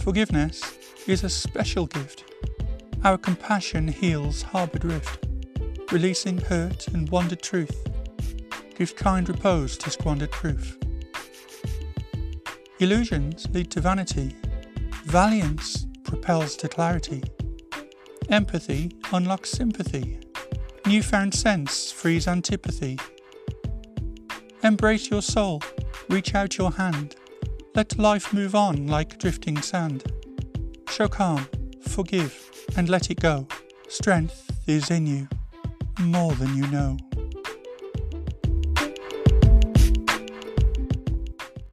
Forgiveness is a special gift. Our compassion heals harboured rift, releasing hurt and wandered truth. Gives kind repose to squandered proof. Illusions lead to vanity. Valiance propels to clarity. Empathy unlocks sympathy. Newfound sense frees antipathy. Embrace your soul, reach out your hand. Let life move on like drifting sand. Show calm, forgive, and let it go. Strength is in you, more than you know.